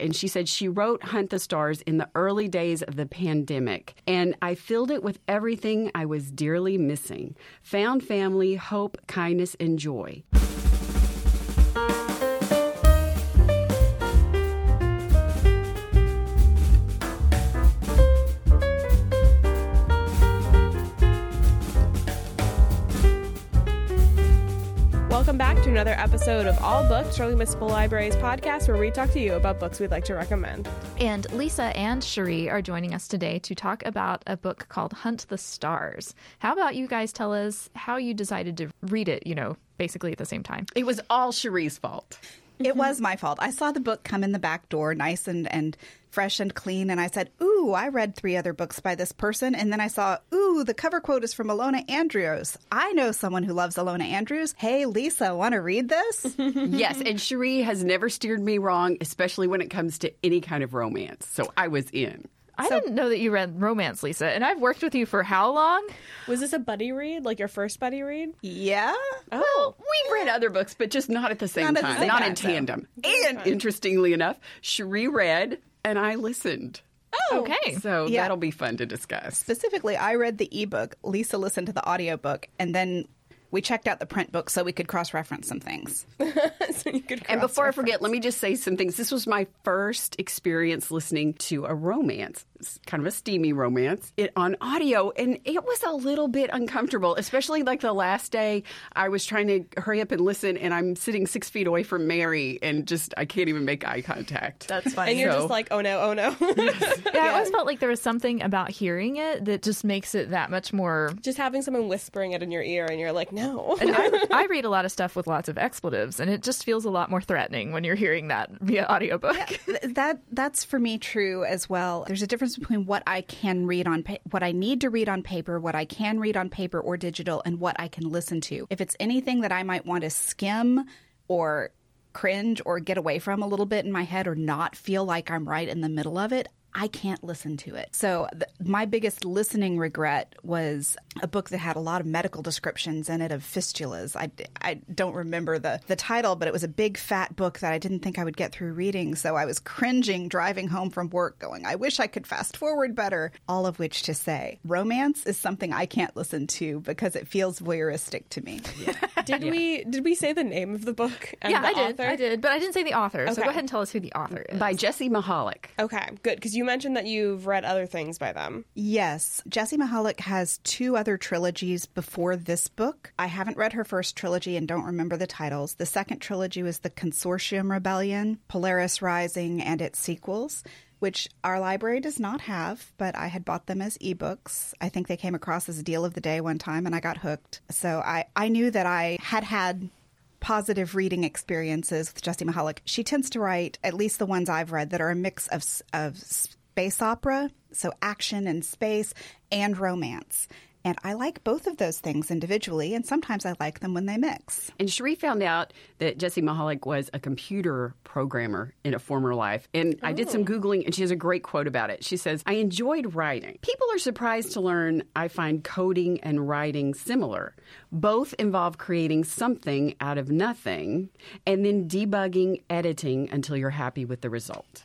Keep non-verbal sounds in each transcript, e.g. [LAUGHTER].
And she said she wrote Hunt the Stars in the early days of the pandemic. And I filled it with everything I was dearly missing found family, hope, kindness, and joy. Another episode of All Books, Shirley Municipal Library's podcast, where we talk to you about books we'd like to recommend. And Lisa and Cherie are joining us today to talk about a book called Hunt the Stars. How about you guys tell us how you decided to read it, you know, basically at the same time? It was all Cherie's fault. It was my fault. I saw the book come in the back door, nice and, and fresh and clean, and I said, Ooh, I read three other books by this person. And then I saw, Ooh, the cover quote is from Ilona Andrews. I know someone who loves Ilona Andrews. Hey, Lisa, want to read this? [LAUGHS] yes, and Cherie has never steered me wrong, especially when it comes to any kind of romance. So I was in. I didn't know that you read romance, Lisa, and I've worked with you for how long? Was this a buddy read, like your first buddy read? yeah. Oh. Well, we read other books, but just not at the same Not at the time, same not time, in so. tandem. And interestingly enough, Cherie read and I listened. Oh, Okay. So Yeah. that'll be fun to discuss. Specifically, I read the ebook. Lisa listened to the audiobook, and then we checked out the print book so we could cross reference some things. [LAUGHS] so you could And before I forget, let me just say some things. This was my first experience listening to a romance, It's kind of a steamy romance, it on audio, and it was a little bit uncomfortable, especially like the last day. I was trying to hurry up and listen, and I'm sitting six feet away from Mary, and just I can't even make eye contact. That's [LAUGHS] funny. and you're So- just like, oh no, oh no. [LAUGHS] [LAUGHS] yeah, I always felt like there was something about hearing it that just makes it that much more. just having someone whispering it in your ear, and you're like, no. And I, I read a lot of stuff with lots of expletives, and it just feels a lot more threatening when you're hearing that via audiobook. Th- that that's for me true as well. There's a difference between what I can read on pa- what I need to read on paper, what I can read on paper or digital, and what I can listen to. If it's anything that I might want to skim or cringe or get away from a little bit in my head or not feel like I'm right in the middle of it, I can't listen to it. So, th- my biggest listening regret was a book that had a lot of medical descriptions in it of fistulas. I, I don't remember the, the title, but it was a big fat book that I didn't think I would get through reading. So, I was cringing driving home from work, going, I wish I could fast forward better. All of which to say, romance is something I can't listen to because it feels voyeuristic to me. [LAUGHS] did we did we say the name of the book? And yeah, the I did. author? I did, but I didn't say the author. So go ahead and tell us who the author is. By Jessie Mihalik. Okay, good because you mentioned that you've read other things by them. Yes. Jessie Mihalik has two other trilogies before this book. I haven't read her first trilogy and don't remember the titles. The second trilogy was The Consortium Rebellion, Polaris Rising, and its sequels. Which our library does not have, but I had bought them as ebooks. I think they came across as a deal of the day one time and I got hooked. So I, I knew that I had had positive reading experiences with Jessie Mihalik. She tends to write, at least the ones I've read, that are a mix of of space opera, so action and space, and romance. And I like both of those things individually, and sometimes I like them when they mix. And Cherie found out that Jessie Mihalik was a computer programmer in a former life. And I did some oh. Googling, and she has a great quote about it. She says, I enjoyed writing. People are surprised to learn I find coding and writing similar. Both involve creating something out of nothing and then debugging, editing until you're happy with the result.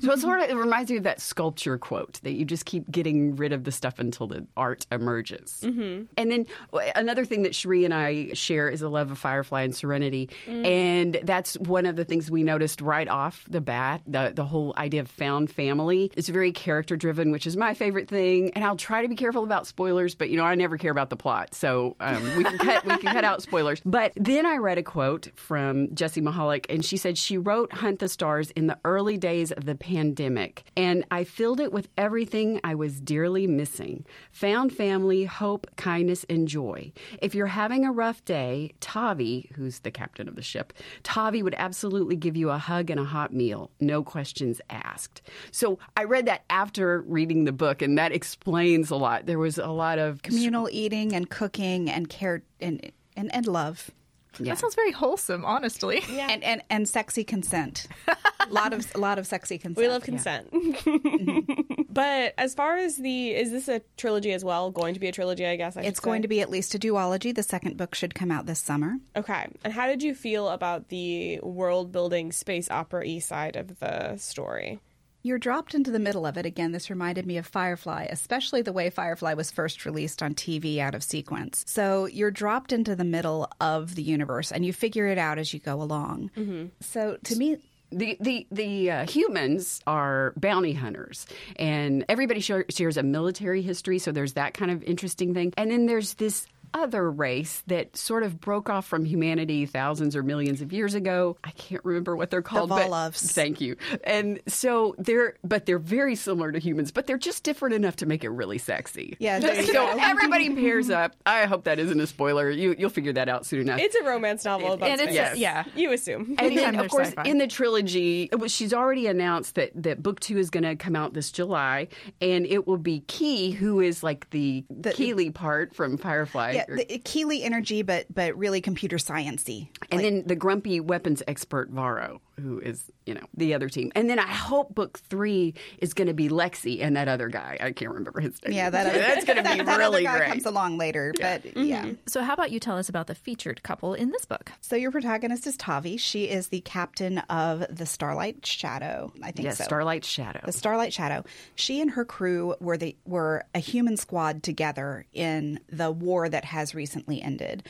So it sort of it reminds me of that sculpture quote that you just keep getting rid of the stuff until the art emerges. Mm-hmm. And then another thing that Cherie and I share is a love of Firefly and Serenity, and that's one of the things we noticed right off the bat. The the whole idea of found family is very character driven, which is my favorite thing. And I'll try to be careful about spoilers, but you know I never care about the plot, so um, we can cut we can cut out spoilers. But then I read a quote from Jessie Mihalik, and she said she wrote Hunt the Stars in the early days of the pandemic, and I filled it with everything I was dearly missing found family, hope, kindness, and joy. If you're having a rough day, Tavi, who's the captain of the ship, Tavi would absolutely give you a hug and a hot meal, no questions asked. So I read that after reading the book, and that explains a lot. There was a lot of Communal eating and cooking and care and and, and love. That sounds very wholesome, honestly. Yeah. And, and and sexy consent. [LAUGHS] a [LAUGHS] lot of a lot of sexy consent. We love consent. Mm-hmm. [LAUGHS] But as far as the, is this a trilogy as well? Going to be a trilogy, I guess. I It's going to be at least a duology. The second book should come out this summer. Okay. And how did you feel about the world building space opera y side of the story? You're dropped into the middle of it. Again, this reminded me of Firefly, especially the way Firefly was first released on TV out of sequence. So you're dropped into the middle of the universe and you figure it out as you go along. Mm-hmm. So to me, The the the uh, humans are bounty hunters, and everybody share, shares a military history. So there's that kind of interesting thing, and then there's this other race that sort of broke off from humanity thousands or millions of years ago. I can't remember what they're called. but- Valoffs. thank you. And so they're, but they're very similar to humans, but they're just different enough to make it really sexy. Yeah, there [LAUGHS] you so go. everybody [LAUGHS] pairs up. I hope that isn't a spoiler. You you'll figure that out soon enough. It's a romance novel about And it's- space. Yes. yeah. You assume. and [LAUGHS] then, of course, sci-fi. in the trilogy, was- she's already announced that, that book two is going to come out this July, and it will be Key, who is like the, Kaylee part from Firefly. yeah, or- the Kaylee energy, but but really computer sciencey. and then the grumpy weapons expert Varro, who is, you know, the other team. And then I hope book three is going to be Lexi and that other guy. I can't remember his name. Yeah, that [LAUGHS] other, that's going to be [LAUGHS] that really other guy great. comes along later, but mm-hmm. yeah. So, how about you tell us about the featured couple in this book? So your protagonist is Tavi. She is the captain of the Starlight Shadow. I think yes, so. Starlight Shadow. the Starlight Shadow. She and her crew were the were a human squad together in the war that has recently ended.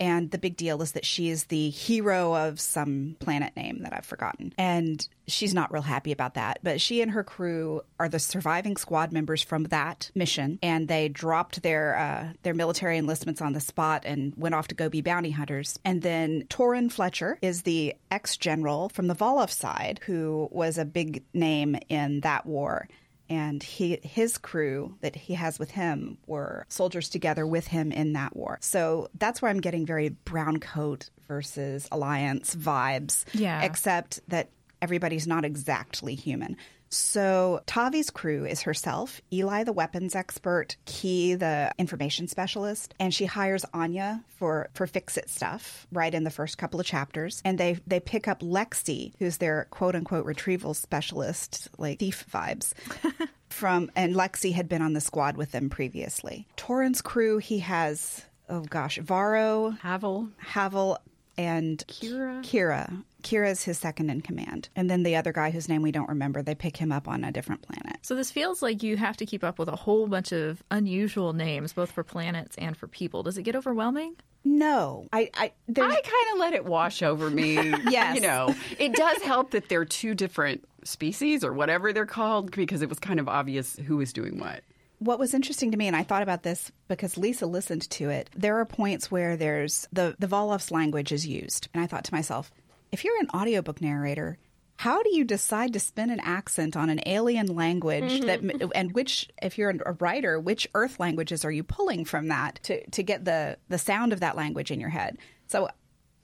And the big deal is that she is the hero of some planet name that I've forgotten. And she's not real happy about that. But she and her crew are the surviving squad members from that mission. And they dropped their uh, their military enlistments on the spot and went off to go be bounty hunters. And then Torran Fletcher is the ex general from the Valoff side who was a big name in that war and he his crew that he has with him were soldiers together with him in that war. So that's where I'm getting very brown coat versus alliance vibes. Yeah. Except that everybody's not exactly human. So Tavi's crew is herself, Eli the weapons expert, Key the information specialist, and she hires Anya for for fix it stuff right in the first couple of chapters. And they they pick up Lexi, who's their quote unquote retrieval specialist, like thief vibes. [LAUGHS] From and Lexi had been on the squad with them previously. Torran's crew, he has oh gosh, Varro, Havel. Havel, and Kira? Kira. Kira's his second in command. And then the other guy whose name we don't remember, they pick him up on a different planet. So, this feels like you have to keep up with a whole bunch of unusual names, both for planets and for people. Does it get overwhelming? No. I, I there's I kind of let it wash over me. [LAUGHS] Yes. You know, it does help that they're two different species or whatever they're called because it was kind of obvious who was doing what. What was interesting to me, and I thought about this because Lisa listened to it. There are points where there's the the Valoff's language is used, and I thought to myself, if you're an audiobook narrator, how do you decide to spin an accent on an alien language mm-hmm. that and which if you're a writer, which earth languages are you pulling from that to to get the the sound of that language in your head? So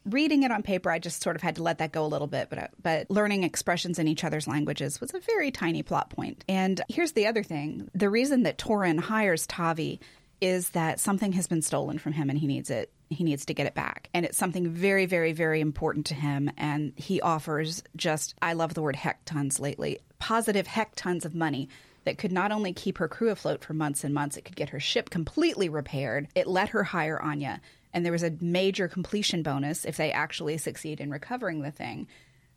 reading it on paper, I just sort of had to let that go a little bit. But uh, but learning expressions in each other's languages was a very tiny plot point. And here's the other thing: the reason that Torran hires Tavi is that something has been stolen from him, and he needs it. He needs to get it back, and it's something very, very, very important to him. And he offers just I love the word heck tons lately, positive heck tons of money that could not only keep her crew afloat for months and months, it could get her ship completely repaired. It let her hire Anya. And there was a major completion bonus if they actually succeed in recovering the thing.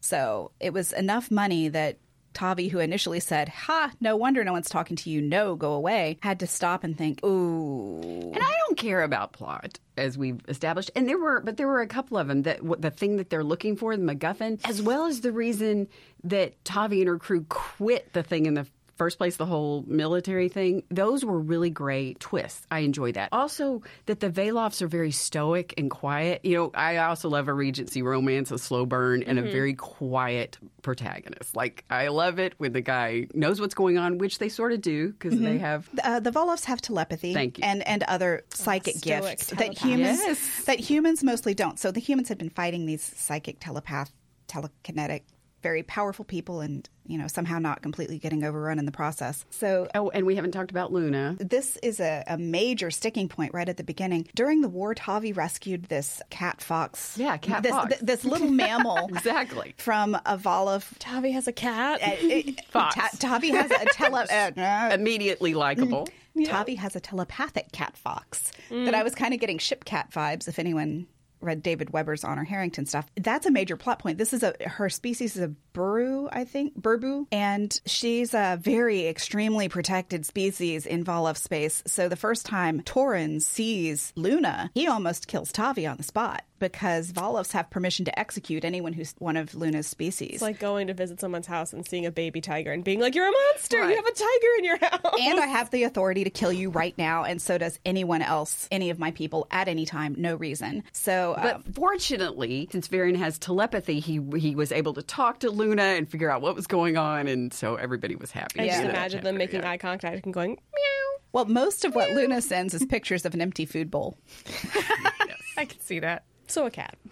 So it was enough money that Tavi, who initially said, Ha, no wonder no one's talking to you, no, go away, had to stop and think, Ooh. And I don't care about plot, as we've established. And there were, but there were a couple of them that the thing that they're looking for, the MacGuffin, as well as the reason that Tavi and her crew quit the thing in the first place, the whole military thing. Those were really great twists. I enjoy that. Also, that the Valoffs are very stoic and quiet. You know, I also love a Regency romance, a slow burn, and a very quiet protagonist. Like I love it when the guy knows what's going on, which they sort of do because they have Uh, the Valoffs have telepathy Thank you. and and other psychic stoic gifts that humans Yes. that humans mostly don't. So the humans had been fighting these psychic telepath telekinetic very powerful people and, you know, somehow not completely getting overrun in the process. So Oh, and we haven't talked about Luna. this is a, a major sticking point right at the beginning. During the war, Tavi rescued this cat fox. Yeah, cat this, fox. th- this little mammal [LAUGHS] Exactly. from a Valoff. Tavi has a cat. Uh, it- [LAUGHS] Fox. Ta- Tavi has a tele. [LAUGHS] uh, no. Immediately likable. Tavi has a telepathic cat fox that I was kind of getting ship cat vibes. If anyone read David Weber's Honor Harrington stuff, that's a major plot point. This is a her species is a buru, I think, burbu, and she's a very extremely protected species in Valoff space. So the first time Torran sees Luna, he almost kills Tavi on the spot because Valoffs have permission to execute anyone who's one of Luna's species. It's like going to visit someone's house and seeing a baby tiger and being like, "You're a monster! Right. You have a tiger in your house." and I [LAUGHS] have the authority to kill you right now, and so does anyone else, any of my people, at any time, no reason. So, But um, fortunately, since Varian has telepathy, he he was able to talk to Luna and figure out what was going on, and so everybody was happy. I Yeah. just imagine them making eye contact and going, "Meow." well, most of what Luna sends is pictures of an empty food bowl. [LAUGHS] [LAUGHS] I can see that. So a cat. [LAUGHS]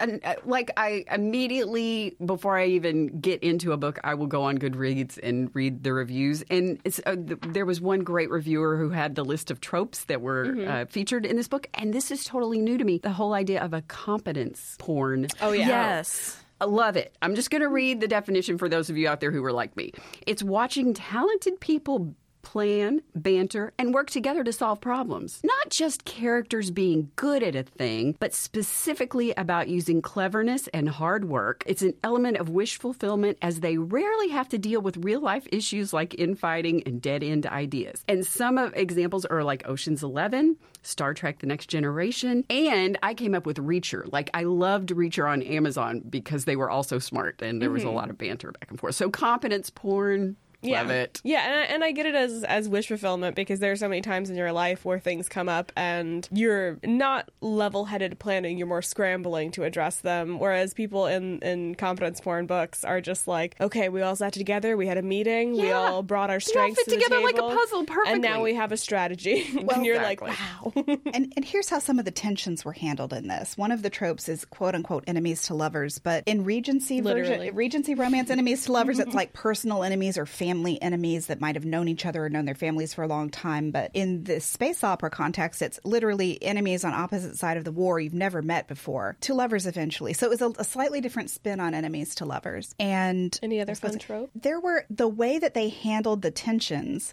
and uh, like I immediately before I even get into a book, I will go on Goodreads and read the reviews. And it's, uh, th- there was one great reviewer who had the list of tropes that were uh, featured in this book, and this is totally new to me. The whole idea of a competence porn. Oh yeah. Yes. I love it. I'm just going to read the definition for those of you out there who are like me. It's watching talented people plan, banter, and work together to solve problems. Not just characters being good at a thing, but specifically about using cleverness and hard work. It's an element of wish fulfillment as they rarely have to deal with real life issues like infighting and dead end ideas. And some of examples are like Ocean's 11, Star Trek The Next Generation, and I came up with Reacher. Like I loved Reacher on Amazon because they were also smart and there was a mm-hmm. lot of banter back and forth. So competence porn, Yeah. love it. Yeah, and I, and I get it as as wish fulfillment because there are so many times in your life where things come up and you're not level headed planning, you're more scrambling to address them. Whereas people in in competence porn books are just like, okay, we all sat together, we had a meeting, we all brought our all strengths fit to the together like a table, puzzle and now we have a strategy. [LAUGHS] and you're exactly. like, wow. [LAUGHS] and and here's how some of the tensions were handled in this. One of the tropes is quote unquote enemies to lovers, but in Regency Literally. version, Regency romance enemies to lovers, it's [LAUGHS] like personal enemies or family enemies that might have known each other or known their families for a long time. But in this space opera context, it's literally enemies on opposite side of the war you've never met before to lovers eventually. So it was a, a slightly different spin on enemies to lovers. And Any other fun trope? There were the way that they handled the tensions.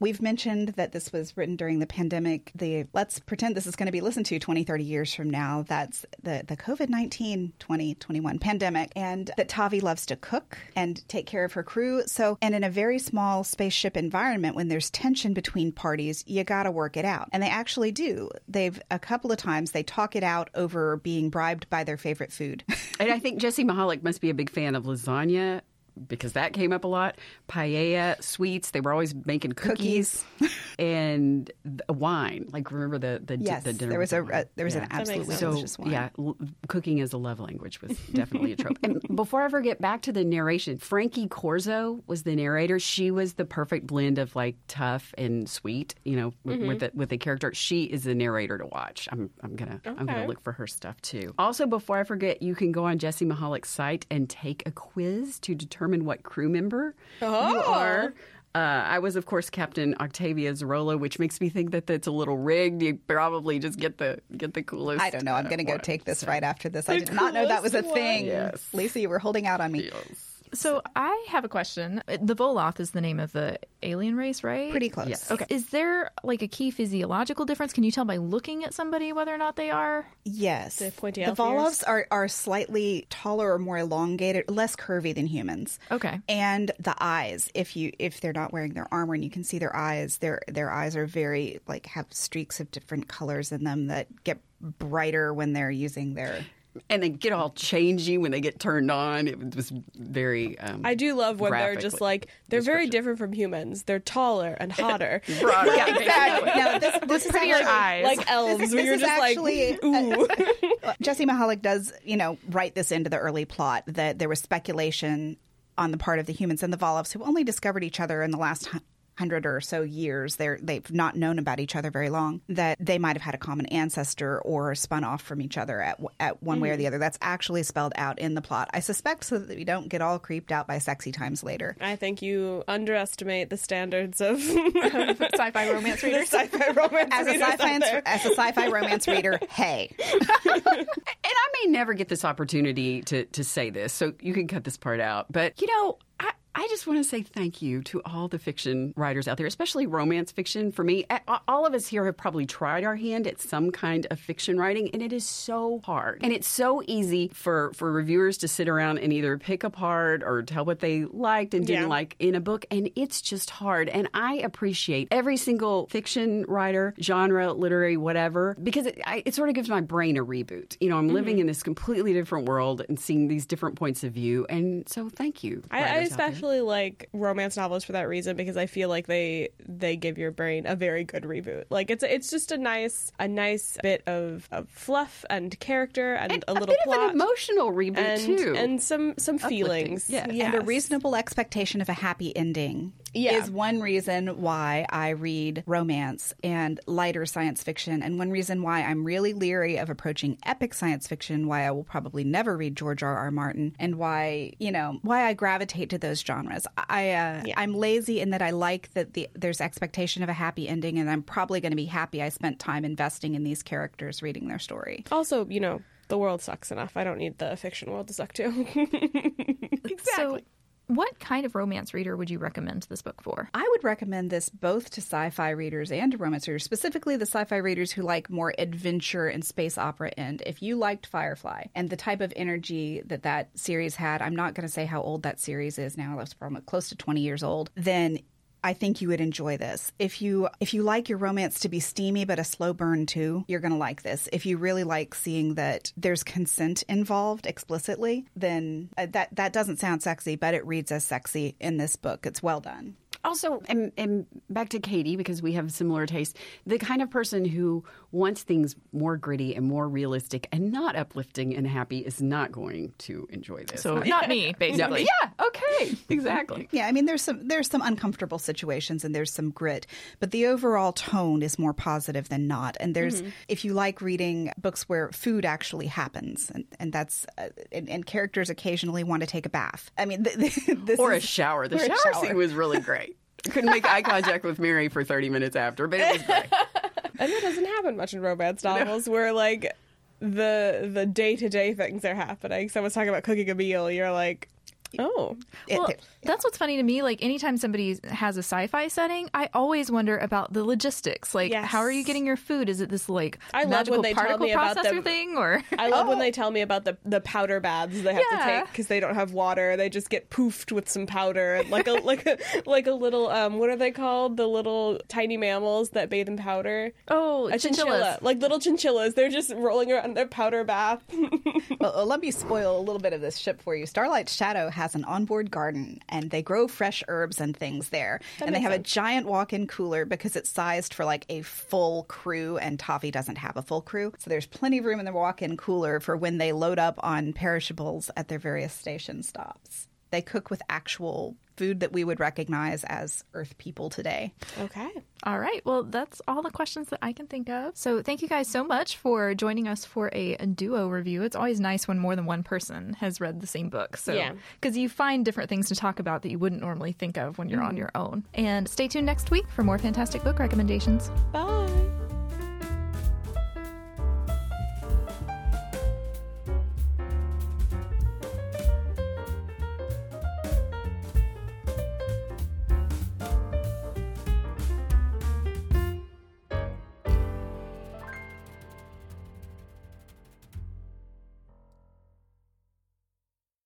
We've mentioned that this was written during the pandemic. The let's pretend this is going to be listened to 20, 30 years from now. That's the, the COVID 19 2021 pandemic. And that Tavi loves to cook and take care of her crew. So, and in a very small spaceship environment, when there's tension between parties, you got to work it out. And they actually do. They've a couple of times they talk it out over being bribed by their favorite food. And I think Jessie Mihalik must be a big fan of lasagna because that came up a lot. Paella, sweets, they were always making cookies, [LAUGHS] and th- wine. Like remember the the, yes, the dinner there was a, a there was Yeah. an absolutely. So delicious wine. yeah, l- cooking as a love language was definitely a trope. [LAUGHS] and before I ever get back to the narration, Frankie Corzo was the narrator. She was the perfect blend of like tough and sweet. You know, Mm-hmm. with the, with the character. She is the narrator to watch. I'm I'm gonna I'm gonna look for her stuff too. Also, before I forget, you can go on Jessie Mihalik's site and take a quiz to determine what crew member you Oh. are. Uh, I was, of course, Captain Octavia Zarola, which makes me think that that's a little rigged. You probably just get the get the coolest. I don't know. I'm going to go one. take this right after this. I did not know that was a thing. Yes. Lisa, you were holding out on me. Yes. So I have a question. The Voloth is the name of the alien race, right? Pretty close. Yes. Okay. Is there like a key physiological difference? Can you tell by looking at somebody whether or not they are? Yes. The pointy the elf ears? Valoffs are, are slightly taller or more elongated, less curvy than humans. Okay. And the eyes, if you if they're not wearing their armor and you can see their eyes, their their eyes are very like have streaks of different colors in them that get brighter when they're using their And they get all changey when they get turned on. It was very. Um, I do love when they're just like they're very different from humans. They're taller and [LAUGHS] hotter. broader. Yeah, exactly. No, this, this is prettier actually- eyes. like elves, This- this you're is just actually- like, ooh. Jessie Mihalik does, you know, write this into the early plot that there was speculation on the part of the humans and the Valoffs who only discovered each other in the last hu- hundred or so years, they're they've not known about each other very long. That they might have had a common ancestor or spun off from each other at at one way or the mm-hmm. other. That's actually spelled out in the plot. I suspect so that we don't get all creeped out by sexy times later. I think you underestimate the standards of [LAUGHS] Sci-fi romance [LAUGHS] readers. sci-fi romance. As a readers out sci-fi as a sci-fi romance reader, [LAUGHS] hey, And I may never get this opportunity to, to say this, so you can cut this part out. But, you know, I, I just want to say thank you to all the fiction writers out there, especially romance fiction. For me, all of us here have probably tried our hand at some kind of fiction writing, and it is so hard. And it's so easy for, for reviewers to sit around and either pick apart or tell what they liked and didn't Yeah. like in a book, and it's just hard. And I appreciate every single fiction writer, genre, literary, whatever, because it, I, it sort of gives my brain a reboot. You know, I'm living mm-hmm. in this completely different world and seeing these different points of view. And so, thank you. I, I writers out there. especially like romance novels for that reason because I feel like they they give your brain a very good reboot. Like it's it's just a nice a nice bit of, of fluff and character and, a little bit plot of an emotional reboot and too. and some some feelings. Yeah. Yes. and a reasonable expectation of a happy ending Yeah. is one reason why I read romance and lighter science fiction, and one reason why I'm really leery of approaching epic science fiction, why I will probably never read George R. R. Martin, and why you know why I gravitate to those genres. I uh, I'm lazy in that I like that the, there's expectation of a happy ending, and I'm probably going to be happy I spent time investing in these characters, reading their story. Also, you know, the world sucks enough. I don't need the fiction world to suck too. [LAUGHS] So, what kind of romance reader would you recommend this book for? I would recommend this both to sci fi readers and to romance readers, specifically the sci fi readers who like more adventure and space opera end. If you liked Firefly and the type of energy that that series had, I'm not going to say how old that series is now, that's probably close to 20 years old, then I think you would enjoy this. If you if you like your romance to be steamy but a slow burn too, you're going to like this. If you really like seeing that there's consent involved explicitly, then uh, that that doesn't sound sexy, but it reads as sexy in this book. It's well done. Also, and, and back to Katie, because we have similar tastes, the kind of person who wants things more gritty and more realistic and not uplifting and happy is not going to enjoy this. So, not me, No, basically. yeah, okay, exactly. Yeah, I mean there's some there's some uncomfortable situations and there's some grit, but the overall tone is more positive than not. And there's if you like reading books where food actually happens and, and that's uh, and, and characters occasionally want to take a bath. I mean, th- [LAUGHS] th- this Or a is, shower. The shower, shower. scene was really great. Couldn't make eye contact with Mary for 30 minutes after, but it was great. [LAUGHS] and that doesn't happen much in romance novels where like the the day to day things are happening. Someone's talking about cooking a meal, you're like, Oh. Well, that's what's funny to me. Like, anytime somebody has a sci fi setting, I always wonder about the logistics. Like, Yes. how are you getting your food? Is it this, like, I love magical when they tell particle me about the, thing? Or. I love Oh. when they [LAUGHS] tell me about the, the powder baths they have Yeah. to take because they don't have water. They just get poofed with some powder, and like a like a [LAUGHS] like a little um what are they called? The little tiny mammals that bathe in powder. oh, A chinchillas. chinchilla, like little chinchillas. They're just rolling around in their powder bath. [LAUGHS] Well, uh, let me spoil a little bit of this ship for you. Starlight Shadow has an onboard garden, and they grow fresh herbs and things there. and they have sense. a giant walk-in cooler because it's sized for like a full crew, and Tavi doesn't have a full crew. So there's plenty of room in the walk-in cooler for when they load up on perishables at their various station stops. They cook with actual food that we would recognize as Earth people today. okay. All right. Well, that's all the questions that I can think of. So, thank you guys so much for joining us for a, a duo review. It's always nice when more than one person has read the same book. So, Yeah. because you find different things to talk about that you wouldn't normally think of when you're on mm-hmm. your own. And stay tuned next week for more fantastic book recommendations. Bye.